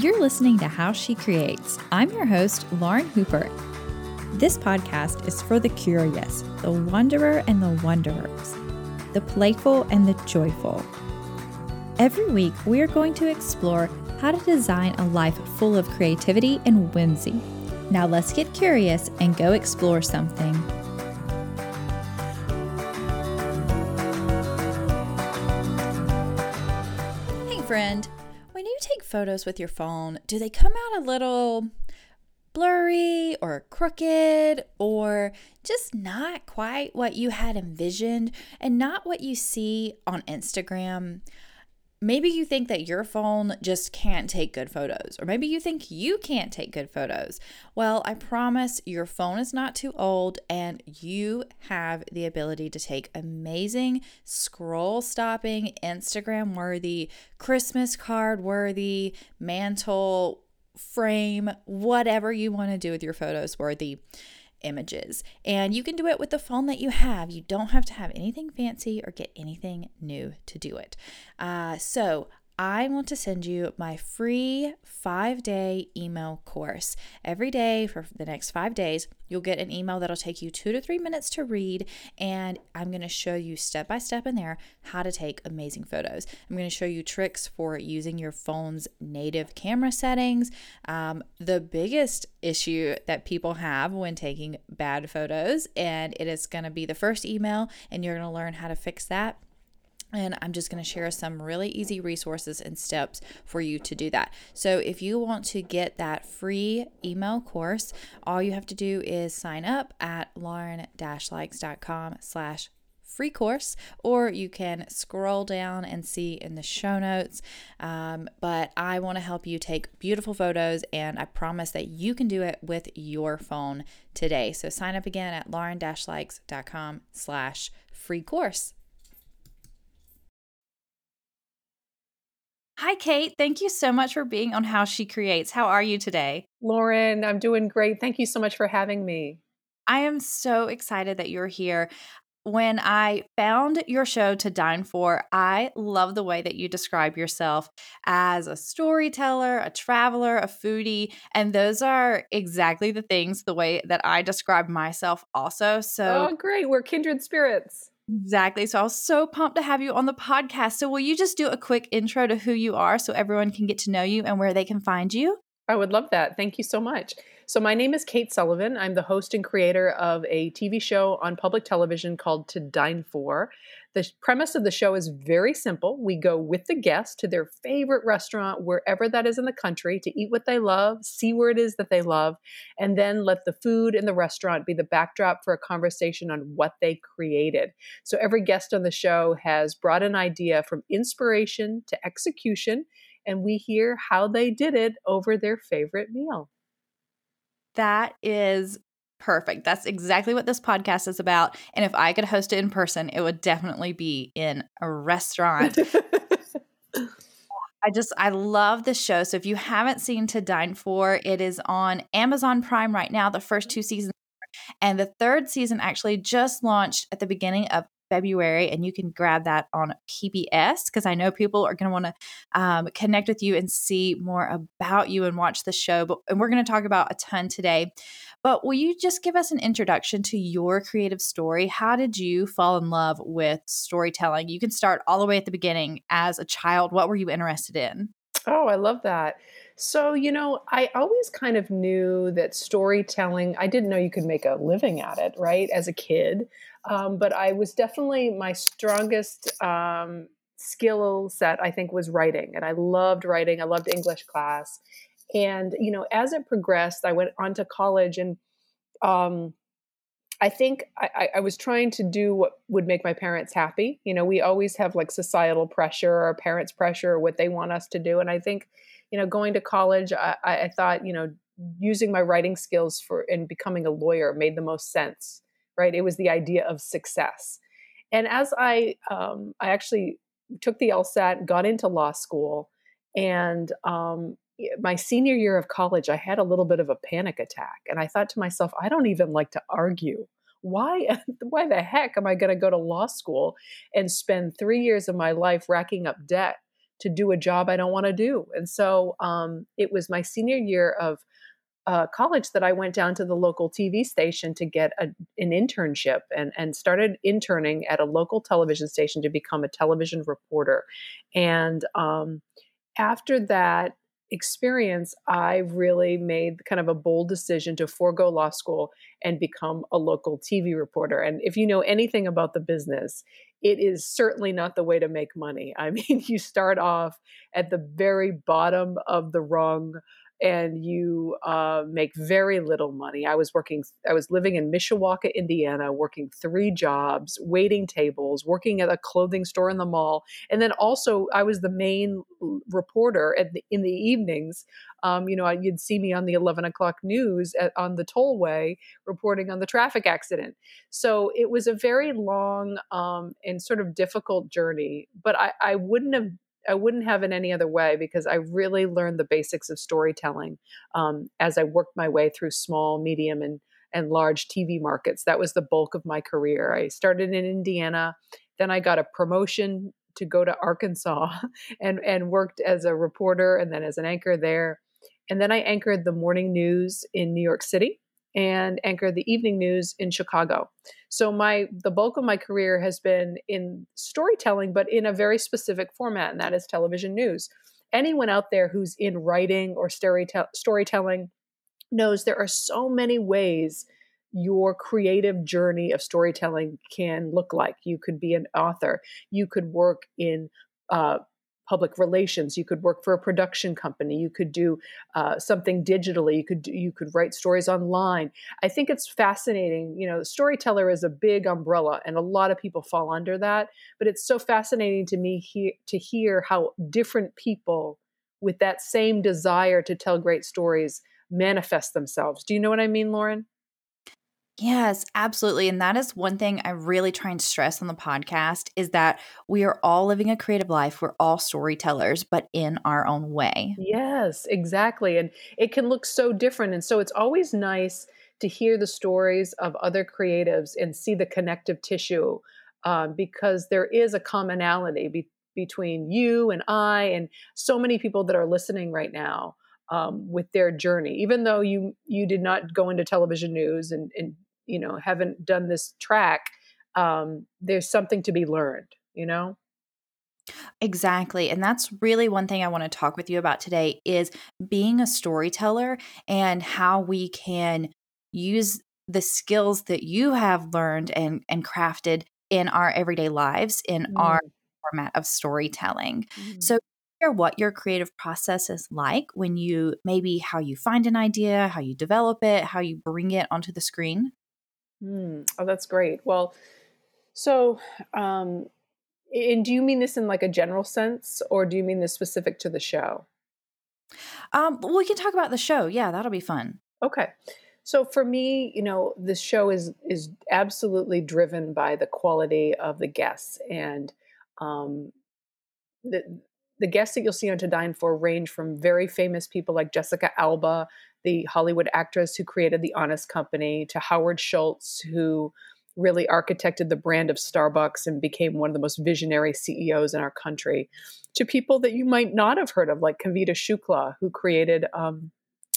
You're listening to How She Creates. I'm your host, Lauren Hooper. This podcast is for the curious, the wanderer and the wanderers, the playful and the joyful. Every week, we are going to explore how to design a life full of creativity and whimsy. Now, let's get curious and go explore something. Photos with your phone, do they come out a little blurry or crooked or just not quite what you had envisioned and not what you see on Instagram? Maybe you think that your phone just can't take good photos, or maybe you think you can't take good photos. Well, I promise your phone is not too old and you have the ability to take amazing, scroll stopping, Instagram worthy, Christmas card worthy, mantle frame, whatever you want to do with your photos worthy images. And you can do it with the phone that you have. You don't have to have anything fancy or get anything new to do it. Uh, so I want to send you my free five day email course. Every day for the next five days, you'll get an email that'll take you two to three minutes to read. And I'm going to show you step by step in there how to take amazing photos. I'm going to show you tricks for using your phone's native camera settings. Um, the biggest issue that people have when taking bad photos, and it is going to be the first email, and you're going to learn how to fix that and I'm just going to share some really easy resources and steps for you to do that. So, if you want to get that free email course, all you have to do is sign up at lauren-likes.com slash free course, or you can scroll down and see in the show notes. Um, but I want to help you take beautiful photos, and I promise that you can do it with your phone today. So sign up again at lauren-likes.com slash free course. Hi, Kate. Thank you so much for being on How She Creates. How are you today? Lauren, I'm doing great. Thank you so much for having me. I am so excited that you're here. When I found your show to dine for, I love the way that you describe yourself as a storyteller, a traveler, a foodie. And those are exactly the things, the way that I describe myself also. So, oh, great. We're kindred spirits. Exactly. So I was so pumped to have you on the podcast. So will you just do a quick intro to who you are so everyone can get to know you and where they can find you? I would love that. Thank you so much. So, my name is Kate Sullivan. I'm the host and creator of a TV show on public television called To Dine For. The premise of the show is very simple. We go with the guest to their favorite restaurant, wherever that is in the country, to eat what they love, see where it is that they love, and then let the food in the restaurant be the backdrop for a conversation on what they created. So every guest on the show has brought an idea from inspiration to execution, and we hear how they did it over their favorite meal. That is perfect. That's exactly what this podcast is about. And if I could host it in person, it would definitely be in a restaurant. I just I love the show. So if you haven't seen To Dine For, it is on Amazon Prime right now. The first two seasons and the third season actually just launched at the beginning of February, and you can grab that on PBS because I know people are going to want to um, connect with you and see more about you and watch the show. But and we're going to talk about a ton today. But will you just give us an introduction to your creative story? How did you fall in love with storytelling? You can start all the way at the beginning. As a child, what were you interested in? Oh, I love that. So, you know, I always kind of knew that storytelling, I didn't know you could make a living at it, right, as a kid. Um, but I was definitely my strongest um, skill set, I think, was writing. And I loved writing. I loved English class. And, you know, as it progressed, I went on to college and um, I think I, I, was trying to do what would make my parents happy. You know, we always have like societal pressure or parents' pressure or what they want us to do. And I think, you know, going to college, I, I thought, you know, using my writing skills for and becoming a lawyer made the most sense, right? It was the idea of success. And as I, um, I actually took the LSAT, got into law school, and um, my senior year of college, I had a little bit of a panic attack. And I thought to myself, I don't even like to argue. Why, why the heck am I going to go to law school and spend three years of my life racking up debt to do a job I don't want to do. And so um, it was my senior year of uh, college that I went down to the local TV station to get a, an internship and, and started interning at a local television station to become a television reporter. And um, after that experience, I really made kind of a bold decision to forego law school and become a local TV reporter. And if you know anything about the business, it is certainly not the way to make money. I mean, you start off at the very bottom of the rung and you uh, make very little money. I was working, I was living in Mishawaka, Indiana, working three jobs, waiting tables, working at a clothing store in the mall, and then also I was the main reporter the, in the evenings. Um, you know, you'd see me on the 11 o'clock news at, on the tollway reporting on the traffic accident. So it was a very long um, and sort of difficult journey, but I, I wouldn't have I wouldn't have it any other way because I really learned the basics of storytelling um, as I worked my way through small, medium, and and large TV markets. That was the bulk of my career. I started in Indiana, then I got a promotion to go to Arkansas and and worked as a reporter and then as an anchor there. And then I anchored the morning news in New York City and anchor the evening news in Chicago. So my the bulk of my career has been in storytelling, but in a very specific format, and that is television news. Anyone out there who's in writing or storytelling knows there are so many ways your creative journey of storytelling can look like. You could be an author. You could work in uh, public relations. You could work for a production company. You could do uh, something digitally. You could do, you could write stories online. I think it's fascinating you know storyteller is a big umbrella and a lot of people fall under that but it's so fascinating to me he- to hear how different people with that same desire to tell great stories manifest themselves. Do you know what i mean lauren Yes, absolutely. And that is one thing I really try and stress on the podcast is that we are all living a creative life. We're all storytellers, but in our own way. Yes, exactly. And it can look so different. And so it's always nice to hear the stories of other creatives and see the connective tissue um, because there is a commonality be- between you and I and so many people that are listening right now. Um, with their journey, even though you you did not go into television news and, and you know haven't done this track um, there's something to be learned you know Exactly. And that's really one thing I want to talk with you about today is being a storyteller and how we can use the skills that you have learned and and crafted in our everyday lives in mm. our format of storytelling. Mm. So share what your creative process is like when you maybe how you find an idea, how you develop it, how you bring it onto the screen. Mm. Oh, that's great. Well, so, um, and do you mean this in like a general sense, or do you mean this specific to the show? Um, we can talk about the show. Yeah, that'll be fun. Okay. So for me, you know, this show is is absolutely driven by the quality of the guests and um, the the guests that you'll see on To Dine For range from very famous people like Jessica Alba the Hollywood actress who created The Honest Company, to Howard Schultz, who really architected the brand of Starbucks and became one of the most visionary CEOs in our country, to people that you might not have heard of, like Kavita Shukla, who created um,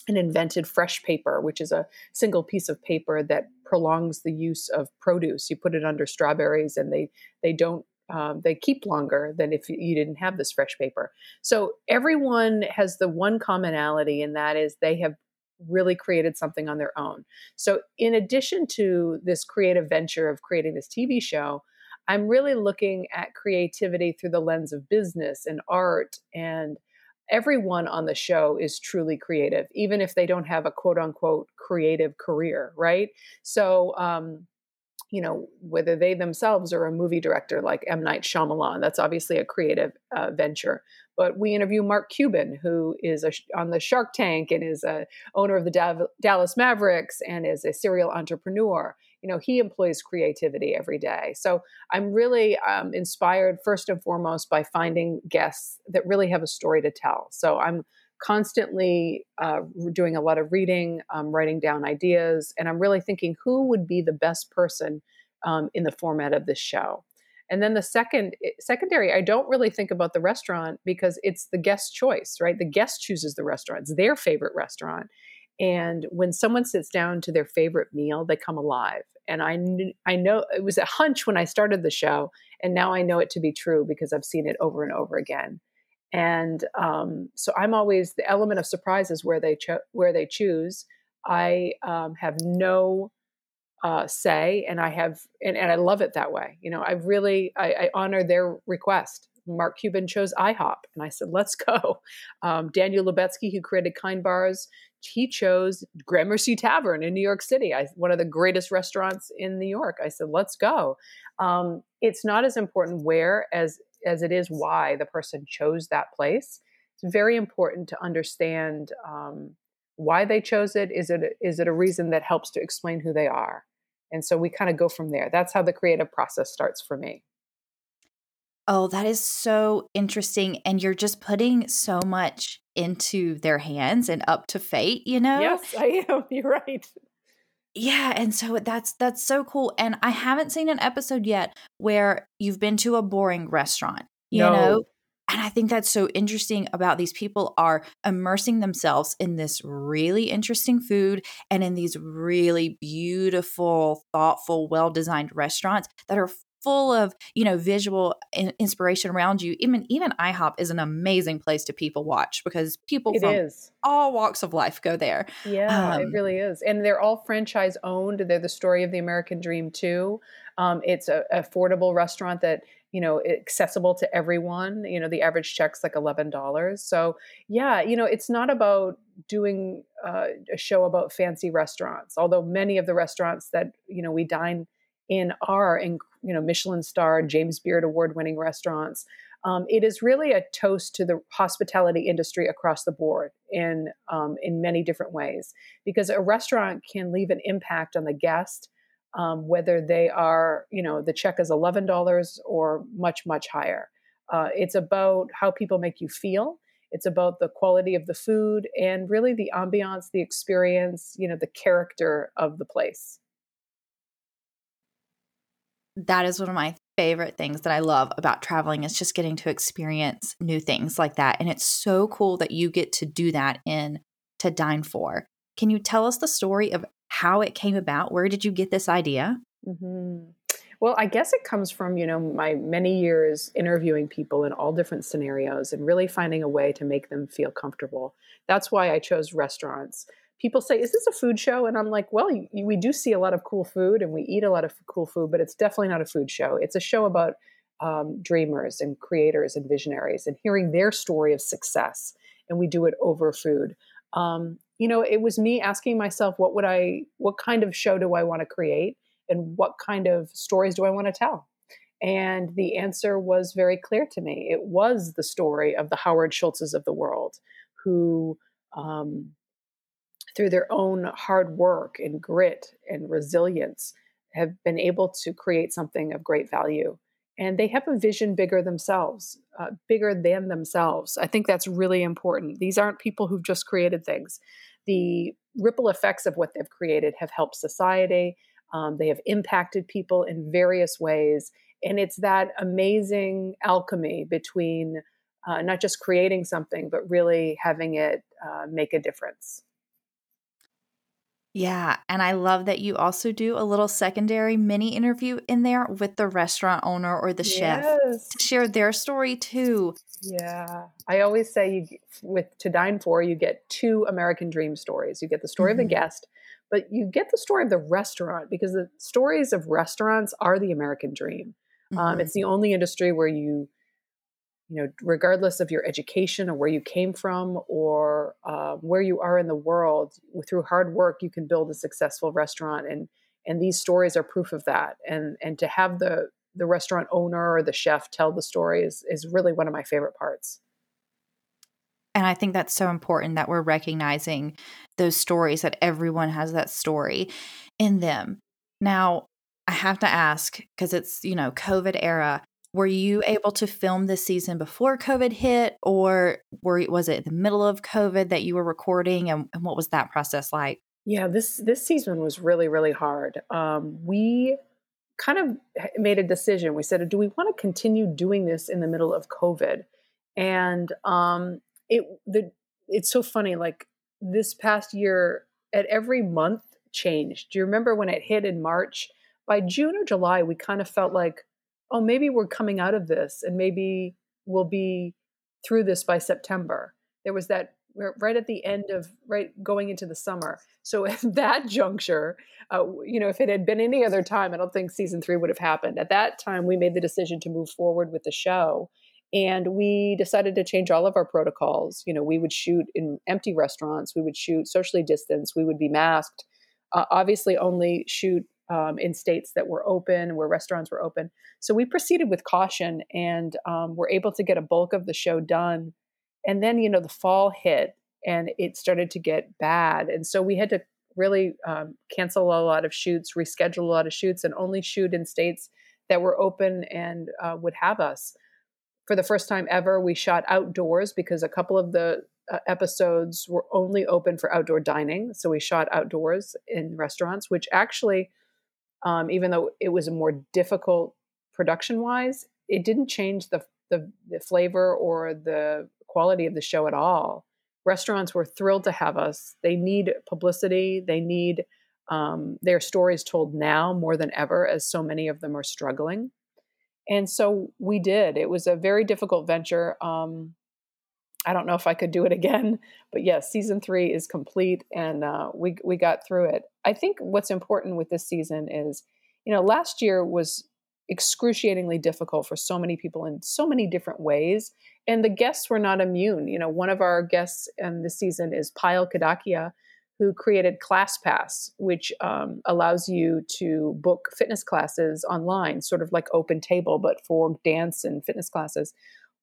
and invented fresh paper, which is a single piece of paper that prolongs the use of produce. You put it under strawberries, and they they don't um, they keep longer than if you didn't have this fresh paper. So everyone has the one commonality, and that is they have really created something on their own. So, in addition to this creative venture of creating this TV show, I'm really looking at creativity through the lens of business and art. And everyone on the show is truly creative, even if they don't have a quote unquote creative career, right? So, um, you know, whether they themselves are a movie director like M. Night Shyamalan, that's obviously a creative uh, venture. But we interview Mark Cuban, who is a, on the Shark Tank and is a owner of the Dav- Dallas Mavericks and is a serial entrepreneur. You know, he employs creativity every day. So I'm really um, inspired first and foremost by finding guests that really have a story to tell. So I'm constantly uh, doing a lot of reading, um, writing down ideas, and I'm really thinking who would be the best person um, in the format of this show. And then the second eh, secondary, I don't really think about the restaurant because it's the guest choice, right? The guest chooses the restaurant, it's their favorite restaurant. And when someone sits down to their favorite meal, they come alive. And I I know it was a hunch when I started the show, and now I know it to be true because I've seen it over and over again. And um, so I'm always the element of surprise is where they cho- where they choose. I um, have no uh, say, and I have, and, and I love it that way. You know, I really I, I honor their request. Mark Cuban chose IHOP, and I said, "Let's go." Um, Daniel Lubetzky, who created Kind Bars, he chose Gramercy Tavern in New York City, I, one of the greatest restaurants in New York. I said, "Let's go." Um, it's not as important where as as it is why the person chose that place. It's very important to understand um, why they chose it. Is it is it a reason that helps to explain who they are? And so we kind of go from there. That's how the creative process starts for me. Oh, that is so interesting. And you're just putting so much into their hands and up to fate, you know? Yes, I am. You're right. Yeah, and so that's that's so cool. And I haven't seen an episode yet where you've been to a boring restaurant, you no. know? And I think that's so interesting about these people are immersing themselves in this really interesting food and in these really beautiful, thoughtful, well-designed restaurants that are full of you know visual inspiration around you. Even even ihop is an amazing place to people watch because people it from is. all walks of life go there. Yeah Um, it really is. And they're all franchise owned. They're the story of the american dream too. Um, it's a affordable restaurant that you know accessible to everyone. You know the average check's like $11 so yeah you know it's not about doing uh, a show about fancy restaurants although many of the restaurants that you know we dine in our you know Michelin star, James Beard award winning restaurants. Um, it is really a toast to the hospitality industry across the board in um, in many different ways because a restaurant can leave an impact on the guest um, whether they are you know the check is eleven dollars or much much higher. Uh, it's about how people make you feel. It's about the quality of the food and really the ambiance, the experience, you know, the character of the place that is one of my favorite things that I love about traveling is just getting to experience new things like that. And it's so cool that you get to do that in To Dine For. Can you tell us the story of how it came about? Where did you get this idea? Mm-hmm. Well, I guess it comes from, you know, my many years interviewing people in all different scenarios and really finding a way to make them feel comfortable. That's why I chose restaurants people say, "Is this a food show?" And I'm like, "Well, you, we do see a lot of cool food, and we eat a lot of cool food, but it's definitely not a food show. It's a show about um, dreamers and creators and visionaries, and hearing their story of success. And we do it over food. Um, you know, it was me asking myself, what would I, what kind of show do I want to create, and what kind of stories do I want to tell? And the answer was very clear to me. It was the story of the Howard Schultzes of the world who um, through their own hard work and grit and resilience, have been able to create something of great value. And they have a vision bigger themselves, uh, bigger than themselves. I think that's really important. These aren't people who've just created things. The ripple effects of what they've created have helped society. Um, they have impacted people in various ways. And it's that amazing alchemy between uh, not just creating something, but really having it uh, make a difference. Yeah. And I love that you also do a little secondary mini interview in there with the restaurant owner or the chef to share their story too. Yeah. I always say you with to dine for you get two American dream stories. You get the story of Mhm. the guest, but you get the story of the restaurant because the stories of restaurants are the American dream. Um, Mhm. it's the only industry where you you know regardless of your education or where you came from or uh, where you are in the world through hard work you can build a successful restaurant and and these stories are proof of that and and to have the the restaurant owner or the chef tell the story is, is really one of my favorite parts And I think that's so important that we're recognizing those stories, that everyone has that story in them. Now, I have to ask because it's, you know, COVID era. Were you able to film this season before COVID hit, or were was it the middle of COVID that you were recording, and, and what was that process like? Yeah, this this season was really really hard. Um, we kind of made a decision. We said, do we want to continue doing this in the middle of COVID? And um, it the it's so funny. Like this past year, at every month changed. Do you remember when it hit in March? By June or July, we kind of felt like, oh, maybe we're coming out of this, and maybe we'll be through this by September. There was that right at the end of right going into the summer. So at that juncture, uh, you know, if it had been any other time, I don't think season three would have happened. At that time, we made the decision to move forward with the show, and we decided to change all of our protocols. You know, we would shoot in empty restaurants, we would shoot socially distanced, we would be masked. Uh, obviously, only shoot um, in states that were open, where restaurants were open. So we proceeded with caution, and um, were able to get a bulk of the show done and then, you know, the fall hit and it started to get bad. And so we had to really um, cancel a lot of shoots, reschedule a lot of shoots, and only shoot in states that were open and uh, would have us. For the first time ever, we shot outdoors because a couple of the uh, episodes were only open for outdoor dining. So we shot outdoors in restaurants, which actually, um, even though it was a more difficult production wise, it didn't change the, the, the flavor or the quality of the show at all. Restaurants were thrilled to have us. They need publicity. They need um, their stories told now more than ever, as so many of them are struggling. And so we did. It was a very difficult venture. Um, I don't know if I could do it again, but yes, season three is complete, and uh, we we got through it. I think what's important with this season is, you know, last year was excruciatingly difficult for so many people in so many different ways. And the guests were not immune. You know, one of our guests in this season is Payal Kadakia, who created ClassPass, which um, allows you to book fitness classes online, sort of like Open Table, but for dance and fitness classes.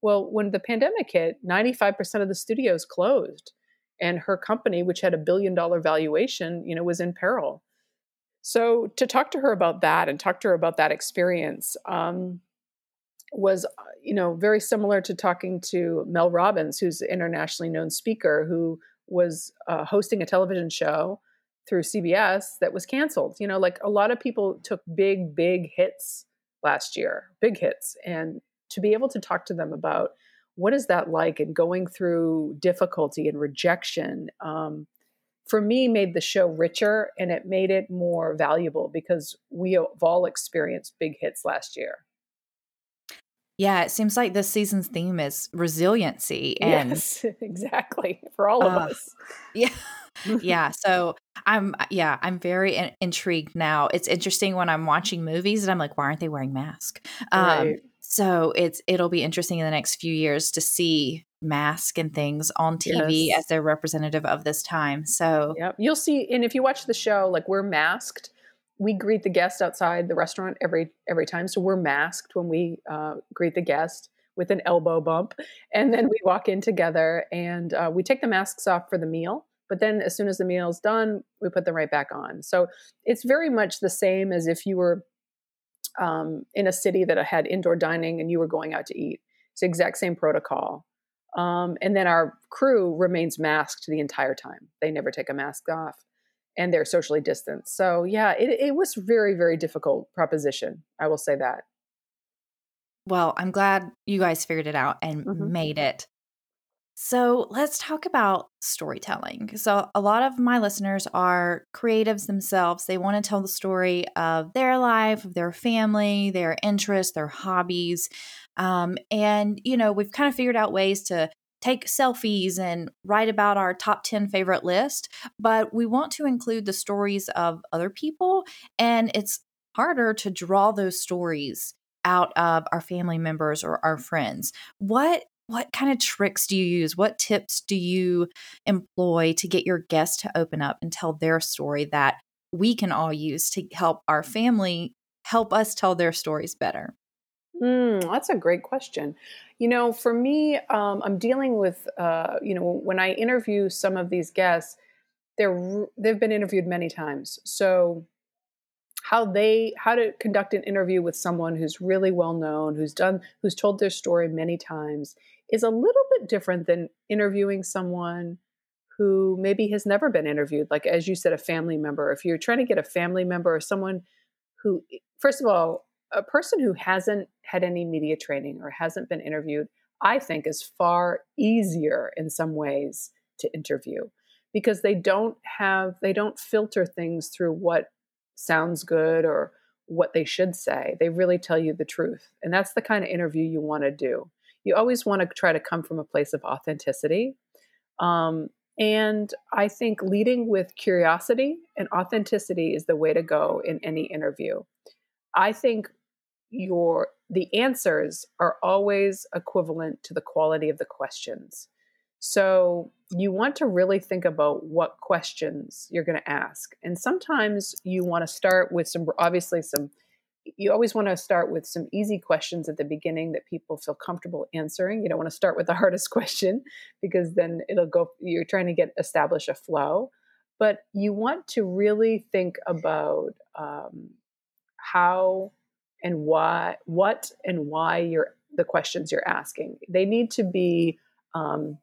Well, when the pandemic hit, 95% of the studios closed. And her company, which had a billion dollar valuation, you know, was in peril. So to talk to her about that and talk to her about that experience um, was, uh, you know, very similar to talking to Mel Robbins, who's an internationally known speaker who was uh, hosting a television show through CBS that was canceled. You know, like a lot of people took big, big hits last year, big hits, and to be able to talk to them about what is that like and going through difficulty and rejection. Um, for me made the show richer and it made it more valuable because we have all experienced big hits last year. Yeah, it seems like this season's theme is resiliency and yes, exactly for all of uh, us. Yeah. yeah, so I'm yeah, I'm very in- intrigued now. It's interesting when I'm watching movies and I'm like why aren't they wearing masks? Um, right. So it's it'll be interesting in the next few years to see mask and things on TV yes. as their representative of this time. So, yep. you'll see. And if you watch the show, like we're masked. We greet the guest outside the restaurant every every time, so we're masked when we uh, greet the guest with an elbow bump, and then we walk in together and uh, we take the masks off for the meal. But then, as soon as the meal's done, we put them right back on. So it's very much the same as if you were um, in a city that had indoor dining and you were going out to eat. It's the exact same protocol. Um, and then our crew remains masked the entire time. They never take a mask off and they're socially distanced. So, yeah, it, it was very, very difficult proposition. I will say that. Well, I'm glad you guys figured it out and mm-hmm. made it. So, let's talk about storytelling. So, a lot of my listeners are creatives themselves. They want to tell the story of their life, of their family, their interests, their hobbies. Um, and, you know, we've kind of figured out ways to take selfies and write about our top 10 favorite list, but we want to include the stories of other people. And it's harder to draw those stories out of our family members or our friends. What what kind of tricks do you use? What tips do you employ to get your guests to open up and tell their story that we can all use to help our family help us tell their stories better? Mm, that's a great question. You know, for me, um, I'm dealing with, uh, you know, when I interview some of these guests, they're they've been interviewed many times. So how they how to conduct an interview with someone who's really well known, who's done who's told their story many times is a little bit different than interviewing someone who maybe has never been interviewed like as you said a family member if you're trying to get a family member or someone who first of all, a person who hasn't had any media training or hasn't been interviewed, I think is far easier in some ways to interview because they don't have they don't filter things through what sounds good or what they should say. They really tell you the truth. And that's the kind of interview you want to do. You always want to try to come from a place of authenticity. Um, and I think leading with curiosity and authenticity is the way to go in any interview. I think your the answers are always equivalent to the quality of the questions. So you want to really think about what questions you're going to ask. And sometimes you want to start with some, obviously, some, you always want to start with some easy questions at the beginning that people feel comfortable answering. You don't want to start with the hardest question because then it'll go, you're trying to get, establish a flow. But you want to really think about um, how and why, what and why you're, the questions you're asking. They need to be, um,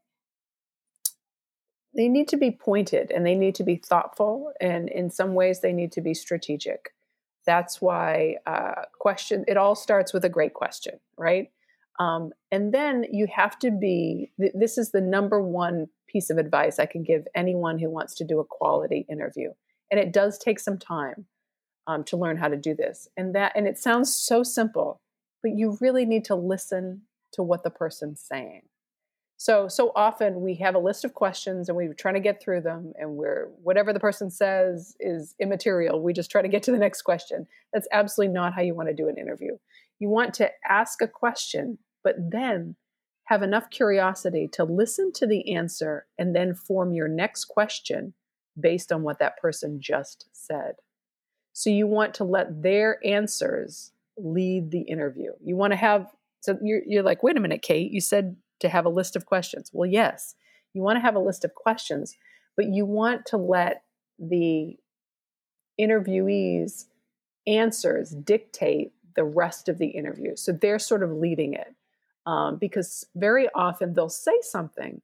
they need to be pointed and they need to be thoughtful and in some ways they need to be strategic that's why uh, question it all starts with a great question right? Um, and then you have to be th- this is the number one piece of advice i can give anyone who wants to do a quality interview. And it does take some time um, to learn how to do this. And that and it sounds so simple but you really need to listen to what the person's saying so so often we have a list of questions and we're trying to get through them and we're whatever the person says is immaterial. We just try to get to the next question. That's absolutely not how you want to do an interview. You want to ask a question, but then have enough curiosity to listen to the answer and then form your next question based on what that person just said. So you want to let their answers lead the interview. You want to have so you're, you're like, wait a minute, Kate, you said to have a list of questions. Well, yes, you want to have a list of questions, but you want to let the interviewees' answers dictate the rest of the interview. So they're sort of leading it um, because very often they'll say something,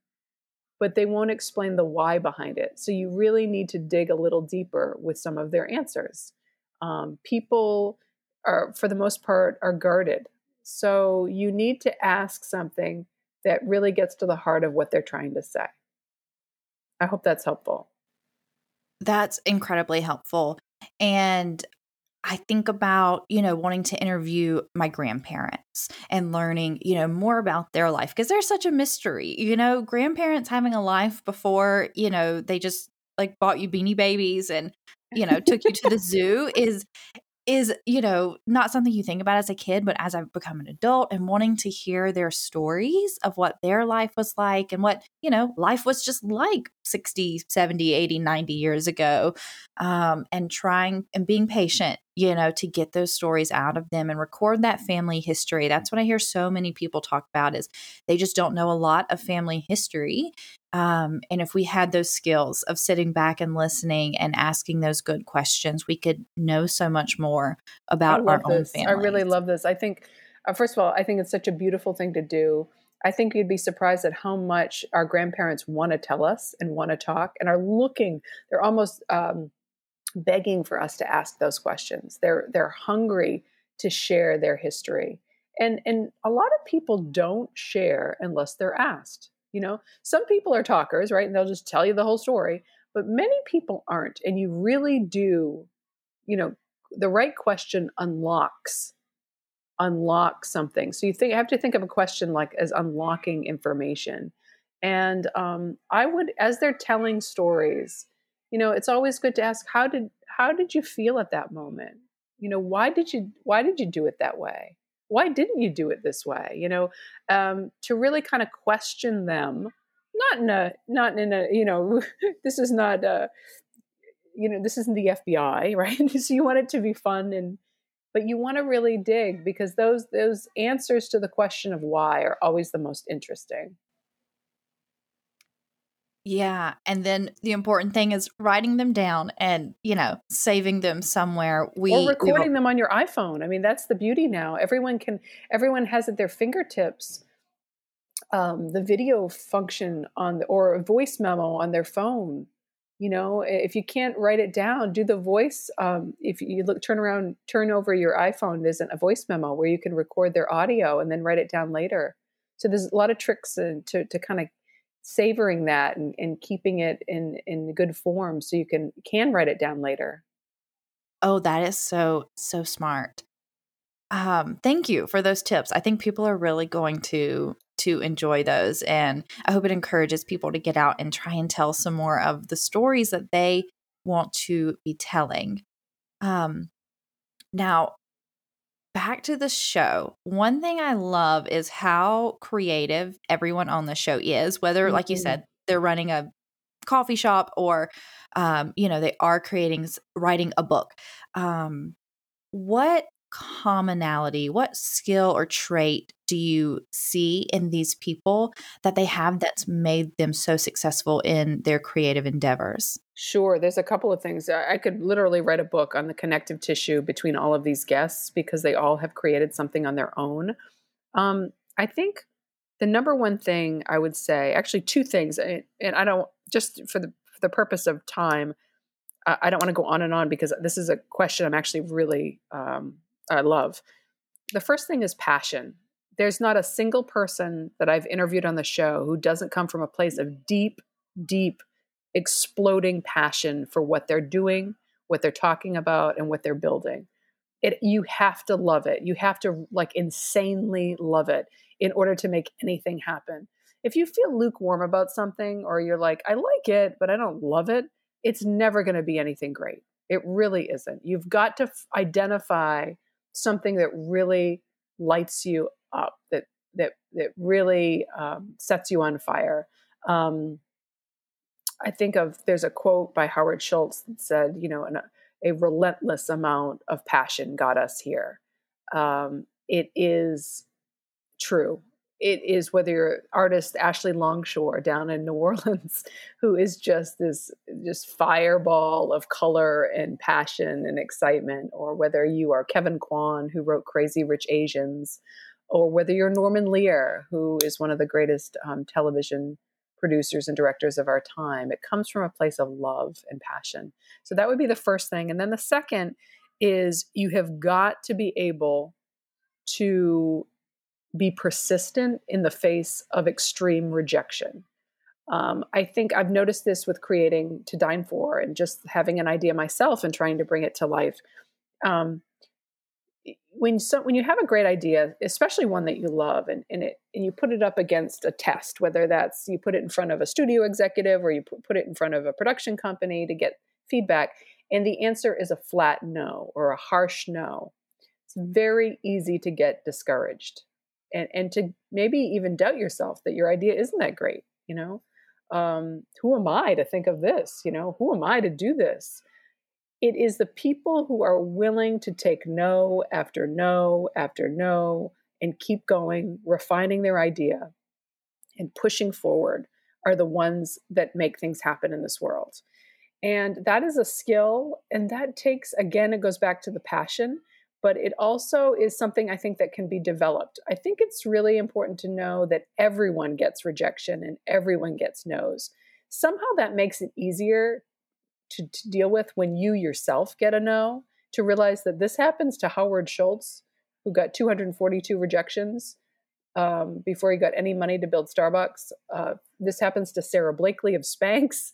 but they won't explain the why behind it. So you really need to dig a little deeper with some of their answers. Um, people are, for the most part, are guarded. So you need to ask something that really gets to the heart of what they're trying to say. I hope that's helpful. That's incredibly helpful. And I think about, you know, wanting to interview my grandparents and learning, you know, more about their life because they're such a mystery. You know, grandparents having a life before, you know, they just like bought you beanie babies and, you know, took you to the zoo is is, you know, not something you think about as a kid, but as I've become an adult and wanting to hear their stories of what their life was like and what, you know, life was just like 60, 70, 80, 90 years ago. Um, and trying and being patient, you know, to get those stories out of them and record that family history. That's what I hear so many people talk about is they just don't know a lot of family history. Um, and if we had those skills of sitting back and listening and asking those good questions, we could know so much more about our this. own family. I really love this. I think, uh, first of all, I think it's such a beautiful thing to do. I think you'd be surprised at how much our grandparents want to tell us and want to talk and are looking. They're almost um, begging for us to ask those questions. They're they're hungry to share their history, and and a lot of people don't share unless they're asked. You know, some people are talkers, right, and they'll just tell you the whole story. But many people aren't, and you really do. You know, the right question unlocks unlock something. So you think I have to think of a question like as unlocking information. And um, I would, as they're telling stories, you know, it's always good to ask how did how did you feel at that moment? You know, why did you why did you do it that way? Why didn't you do it this way? You know, um, to really kind of question them, not in a not in a you know, this is not a you know this isn't the FBI, right? so you want it to be fun and but you want to really dig because those those answers to the question of why are always the most interesting yeah and then the important thing is writing them down and you know saving them somewhere. We or recording we them on your iphone. I mean that's the beauty now. Everyone can everyone has at their fingertips um, the video function on the, or a voice memo on their phone you know? If you can't write it down do the voice um, if you look turn around turn over your iphone there's a voice memo where you can record their audio and then write it down later. So there's a lot of tricks to, to kind of savoring that and, and keeping it in in good form so you can can write it down later oh that is so so smart um, thank you for those tips. I think people are really going to to enjoy those. And I hope it encourages people to get out and try and tell some more of the stories that they want to be telling. Um, now, back to the show. One thing I love is how creative everyone on the show is, whether, mm-hmm. like you mm-hmm. said, they're running a coffee shop or, um, you know, they are creating, writing a book. Um, what commonality, what skill or trait do you see in these people that they have that's made them so successful in their creative endeavors? Sure. There's a couple of things. I could literally write a book on the connective tissue between all of these guests because they all have created something on their own. Um, I think the number one thing I would say, actually, two things, and I don't just for the for the purpose of time, I don't want to go on and on because this is a question I'm actually really um, I love. The first thing is passion. There's not a single person that I've interviewed on the show who doesn't come from a place of deep, deep, exploding passion for what they're doing, what they're talking about, and what they're building. It, you have to love it. You have to like insanely love it in order to make anything happen. If you feel lukewarm about something or you're like, I like it, but I don't love it, it's never going to be anything great. It really isn't. You've got to f- identify something that really lights you up, that that that really um, sets you on fire. Um, I think of there's a quote by Howard Schultz that said, you know, an, a relentless amount of passion got us here. Um, it is true it is whether you're artist Ashley Longshore down in New Orleans, who is just this just fireball of color and passion and excitement, or whether you are Kevin Kwan, who wrote Crazy Rich Asians, or whether you're Norman Lear, who is one of the greatest um, television producers and directors of our time. It comes from a place of love and passion. So that would be the first thing. And then the second is you have got to be able to be persistent in the face of extreme rejection. Um, I think I've noticed this with creating To Dine For and just having an idea myself and trying to bring it to life. Um, when so, when you have a great idea, especially one that you love, and, and it and you put it up against a test, whether that's you put it in front of a studio executive or you put it in front of a production company to get feedback, and the answer is a flat no or a harsh no, it's very easy to get discouraged and and to maybe even doubt yourself that your idea isn't that great you know? Um, who am i to think of this you know? Who am i to do this? It is the people who are willing to take no after no after no and keep going refining their idea and pushing forward are the ones that make things happen in this world. And that is a skill and that takes again it goes back to the passion but it also is something I think that can be developed. I think it's really important to know that everyone gets rejection and everyone gets no's. Somehow that makes it easier to, to deal with when you yourself get a no, to realize that this happens to Howard Schultz, who got 242 rejections um, before he got any money to build Starbucks. Uh, this happens to Sara Blakely of Spanx,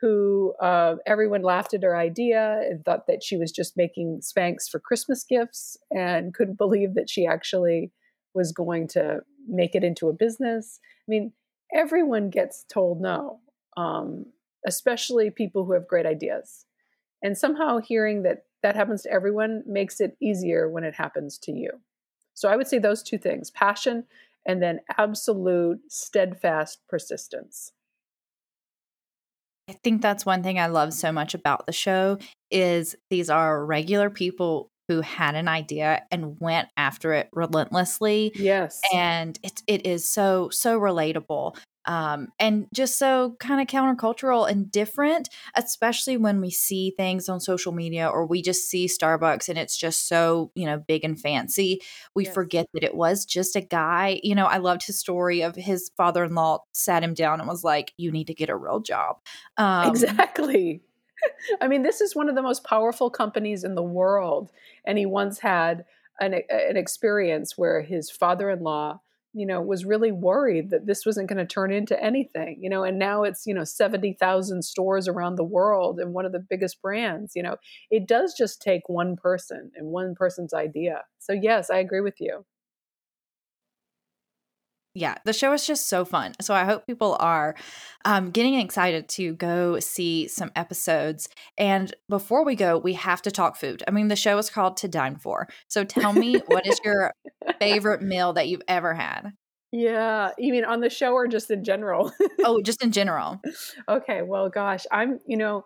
who uh, everyone laughed at her idea and thought that she was just making Spanx for Christmas gifts and couldn't believe that she actually was going to make it into a business. I mean, everyone gets told no, um, especially people who have great ideas. And somehow hearing that that happens to everyone makes it easier when it happens to you. So I would say those two things passion and then absolute steadfast persistence. I think that's one thing I love so much about the show is these are regular people who had an idea and went after it relentlessly. Yes. And it, it is so, so relatable um, and just so kind of countercultural and different, especially when we see things on social media or we just see Starbucks and it's just so, you know, big and fancy. We yes. forget that it was just a guy. You know, I loved his story of his father in law sat him down and was like, You need to get a real job. Um, exactly. I mean, this is one of the most powerful companies in the world. And he once had an, an experience where his father in law you know was really worried that this wasn't going to turn into anything you know and now it's you know 70,000 stores around the world and one of the biggest brands you know. It does just take one person and one person's idea. So yes i agree with you yeah, the show is just so fun. So I hope people are um, getting excited to go see some episodes. And before we go, we have to talk food. I mean, the show is called To Dine For. So tell me, what is your favorite meal that you've ever had? Yeah, you mean on the show or just in general? oh, just in general. Okay, well, gosh, I'm, you know,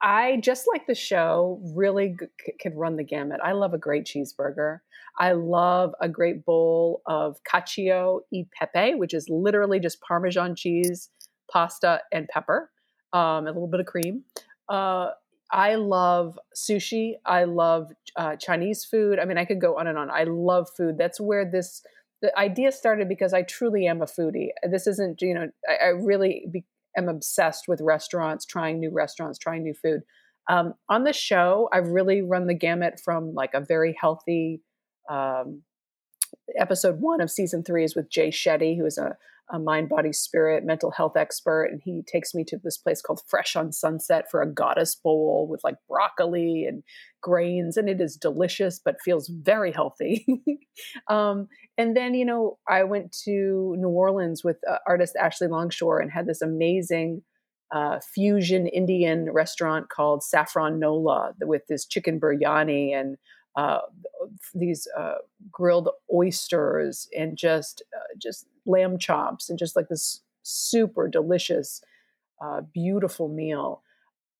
I just like the show really c- could run the gamut. I love a great cheeseburger. I love a great bowl of cacio e pepe, which is literally just Parmesan cheese, pasta, and pepper, um, a little bit of cream. Uh, I love sushi. I love uh, Chinese food. I mean, I could go on and on. I love food. That's where this the idea started because I truly am a foodie. This isn't, you know, I, I really be, am obsessed with restaurants, trying new restaurants, trying new food. Um, on the show, I've really run the gamut from like a very healthy um, episode one of season three is with Jay Shetty, who is a, a mind, body, spirit mental health expert. And he takes me to this place called Fresh on Sunset for a goddess bowl with like broccoli and grains. And it is delicious, but feels very healthy. um, and then, you know, I went to New Orleans with uh, artist Ashley Longshore and had this amazing uh, fusion Indian restaurant called Saffron Nola with this chicken biryani and uh, these uh, grilled oysters and just uh, just lamb chops and just like this super delicious, uh, beautiful meal.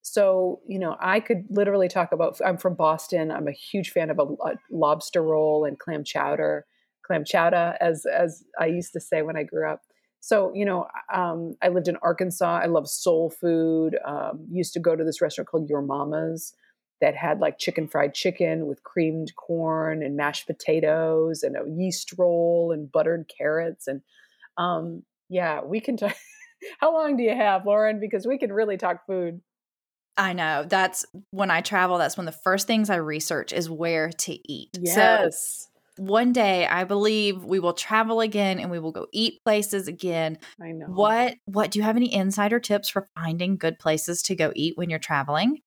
So you know, I could literally talk about. I'm from Boston. I'm a huge fan of a, a lobster roll and clam chowder, clam chowder, as as I used to say when I grew up. So you know, um, I lived in Arkansas. I love soul food. Um, used to go to this restaurant called Your Mama's that had like chicken fried chicken with creamed corn and mashed potatoes and a yeast roll and buttered carrots and um, yeah we can talk how long do you have lauren because we can really talk food I know. That's when I travel, that's one of the first things I research is where to eat. Yes. So one day I believe we will travel again and we will go eat places again. I know. What what do you have any insider tips for finding good places to go eat when you're traveling?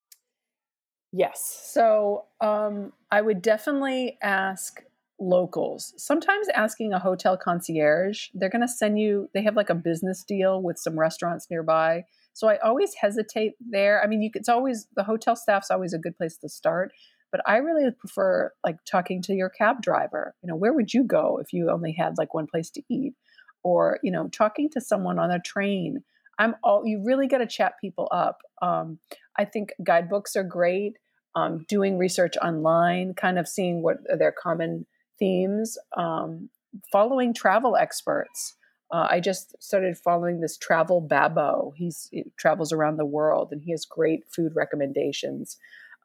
Yes. So um, I would definitely ask locals. Sometimes asking a hotel concierge, they're going to send you, they have like a business deal with some restaurants nearby. So I always hesitate there. I mean, you, it's always, the hotel staff's always a good place to start. But I really prefer like talking to your cab driver. You know, where would you go if you only had like one place to eat? Or, you know, talking to someone on a train. I'm all, you really got to chat people up. Um, I think guidebooks are great. Um, doing research online, kind of seeing what are their common themes, um, following travel experts. Uh, I just started following this travel babo. He's, he travels around the world and he has great food recommendations.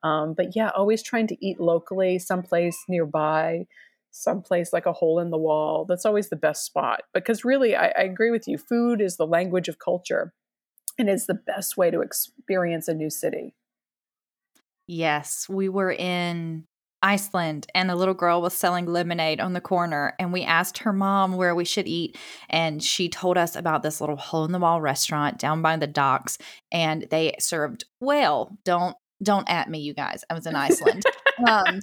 Um, but yeah, always trying to eat locally, someplace nearby, someplace like a hole in the wall. That's always the best spot because really, I, I agree with you. Food is the language of culture and is the best way to experience a new city. Yes, we were in Iceland and a little girl was selling lemonade on the corner and we asked her mom where we should eat and she told us about this little hole in the wall restaurant down by the docks and they served whale. Don't don't at me you guys. I was in Iceland. um,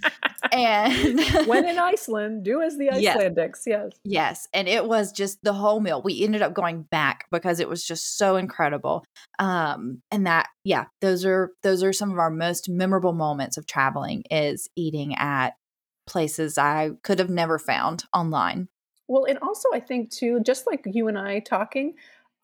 and when in Iceland, do as the Icelandics. Yes. yes. Yes. And it was just the whole meal. We ended up going back because it was just so incredible. Um, and that, yeah, those are those are some of our most memorable moments of traveling is eating at places I could have never found online. Well, and also I think too, just like you and I talking,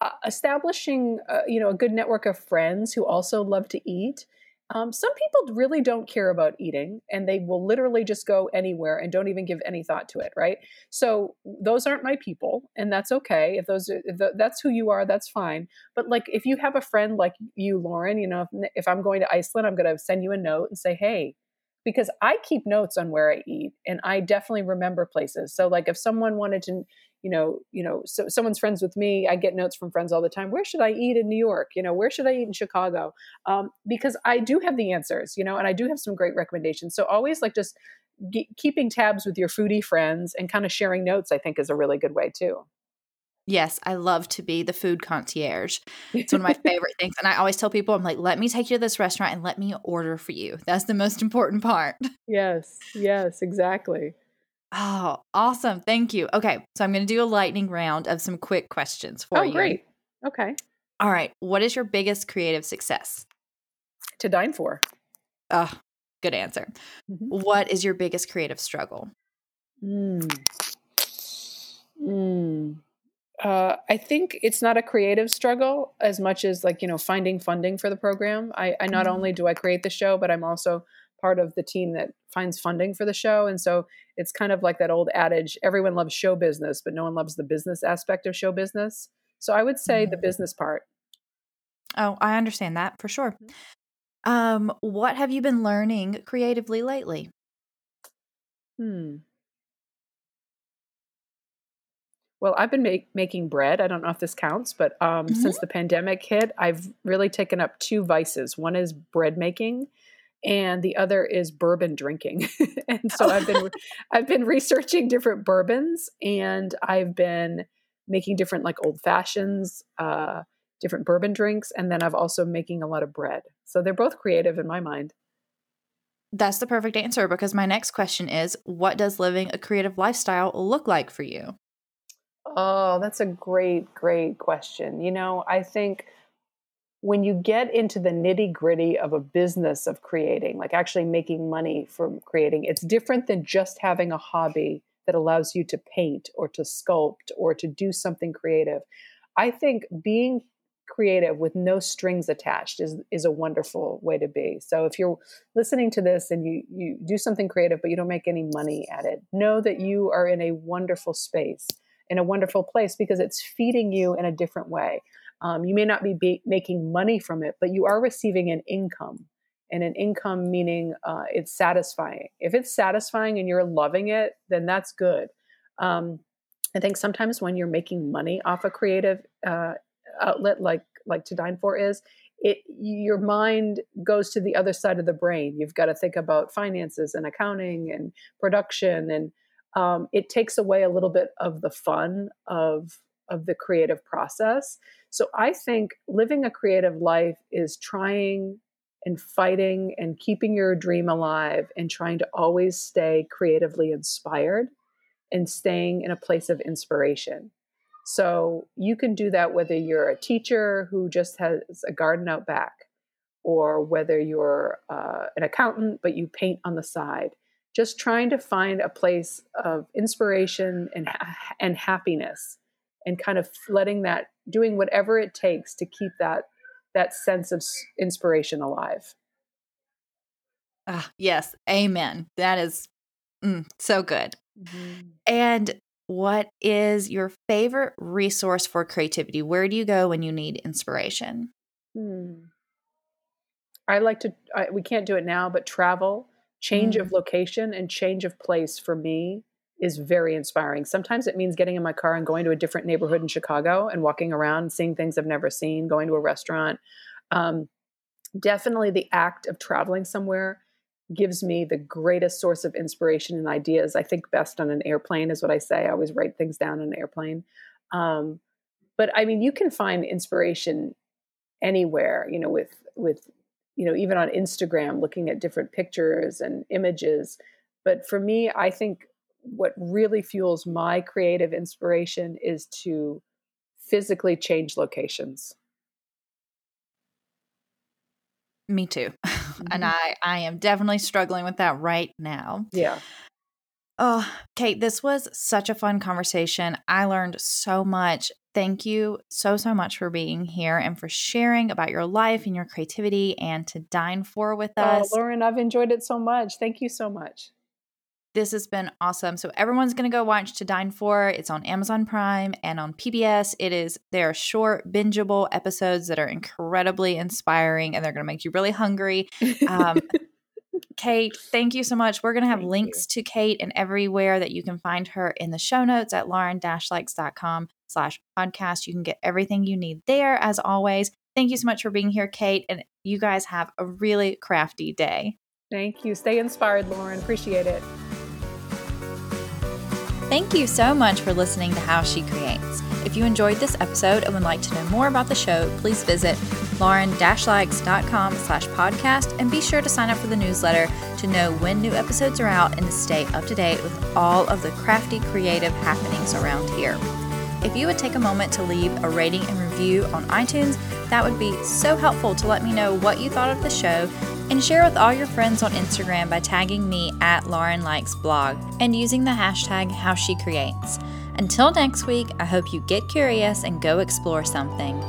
uh, establishing uh, you know a good network of friends who also love to eat Um, some people really don't care about eating and they will literally just go anywhere and don't even give any thought to it, right? So those aren't my people and that's okay. If those are, if the, that's who you are, that's fine. But like if you have a friend like you, Lauren, you know, if, if I'm going to Iceland, I'm going to send you a note and say, "Hey, because I keep notes on where I eat and I definitely remember places. So like if someone wanted to you know, you know, so someone's friends with me. I get notes from friends all the time. Where should I eat in New York? You know, where should I eat in Chicago? Um, because I do have the answers, you know, and I do have some great recommendations. So always like just g- keeping tabs with your foodie friends and kind of sharing notes. I think is a really good way too. Yes, I love to be the food concierge. It's one of my favorite things. And I always tell people, I'm like, let me take you to this restaurant and let me order for you. That's the most important part. Yes, yes, exactly. Oh, awesome. Thank you. Okay. So I'm going to do a lightning round of some quick questions for oh, you. Oh, great. Okay. All right. What is your biggest creative success? To dine for. Oh, good answer. Mm-hmm. What is your biggest creative struggle? Mm. Mm. Uh, I think it's not a creative struggle as much as like, you know, finding funding for the program. I, I not mm. only do I create the show, but I'm also part of the team that finds funding for the show. And so it's kind of like that old adage everyone loves show business, but no one loves the business aspect of show business. So I would say mm-hmm. the business part. Oh, I understand that for sure. Mm-hmm. Um, what have you been learning creatively lately? Hmm. Well, I've been make, making bread. I don't know if this counts, but um, mm-hmm. since the pandemic hit, I've really taken up two vices. One is bread making, and the other is bourbon drinking. and so I've been I've been researching different bourbons and I've been making different like old fashions, uh, different bourbon drinks, and then I've also making a lot of bread. So they're both creative in my mind. That's the perfect answer because my next question is what does living a creative lifestyle look like for you? Oh, that's a great, great question. You know, I think when you get into the nitty gritty of a business of creating, like actually making money from creating, it's different than just having a hobby that allows you to paint or to sculpt or to do something creative. I think being creative with no strings attached is is a wonderful way to be. So if you're listening to this and you you do something creative but you don't make any money at it, know that you are in a wonderful space, in a wonderful place because it's feeding you in a different way. Um, you may not be, be, making money from it, but you are receiving an income. And an income meaning uh, it's satisfying. If it's satisfying and you're loving it, then that's good. Um, I think sometimes when you're making money off a creative uh, outlet like like to dine for is, it your mind goes to the other side of the brain. You've got to think about finances and accounting and production, and um, it takes away a little bit of the fun of of the creative process. So I think living a creative life is trying and fighting and keeping your dream alive and trying to always stay creatively inspired and staying in a place of inspiration. So you can do that whether you're a teacher who just has a garden out back, or whether you're uh, an accountant but you paint on the side. Just trying to find a place of inspiration and, and happiness and kind of letting that doing whatever it takes to keep that that sense of inspiration alive ah, yes amen that is mm, so good mm-hmm. and what is your favorite resource for creativity where do you go when you need inspiration hmm. i like to I, we can't do it now but travel change mm. of location and change of place for me is very inspiring. Sometimes it means getting in my car and going to a different neighborhood in Chicago and walking around, seeing things I've never seen, going to a restaurant. Um, definitely the act of traveling somewhere gives me the greatest source of inspiration and ideas. I think best on an airplane is what I say. I always write things down on an airplane. Um, but I mean, you can find inspiration anywhere, you know, with, with, you know, even on Instagram, looking at different pictures and images. But for me, I think what really fuels my creative inspiration is to physically change locations me too mm-hmm. and i i am definitely struggling with that right now yeah oh kate this was such a fun conversation i learned so much thank you so, so much for being here and for sharing about your life and your creativity and to dine for with us. Oh, Lauren, I've enjoyed it so much. Thank you so much. This has been awesome. So everyone's going to go watch To Dine For. It's on Amazon Prime and on PBS. It is they are short, bingeable episodes that are incredibly inspiring and they're going to make you really hungry. Um, Kate, thank you so much. We're going to have Thank links to Kate and everywhere that you can find her in the show notes at lauren-likes.com slash podcast. You can get everything you need there as always. Thank you so much for being here, Kate. And you guys have a really crafty day. Thank you. Stay inspired, Lauren. Appreciate it. Thank you so much for listening to How She Creates. If you enjoyed this episode and would like to know more about the show, please visit lauren-likes.com slash podcast and be sure to sign up for the newsletter to know when new episodes are out and to stay up to date with all of the crafty creative happenings around here. If you would take a moment to leave a rating and review on iTunes, that would be so helpful to let me know what you thought of the show and share with all your friends on Instagram by tagging me at Lauren Likes Blog and using the hashtag How She Creates. Until next week, I hope you get curious and go explore something.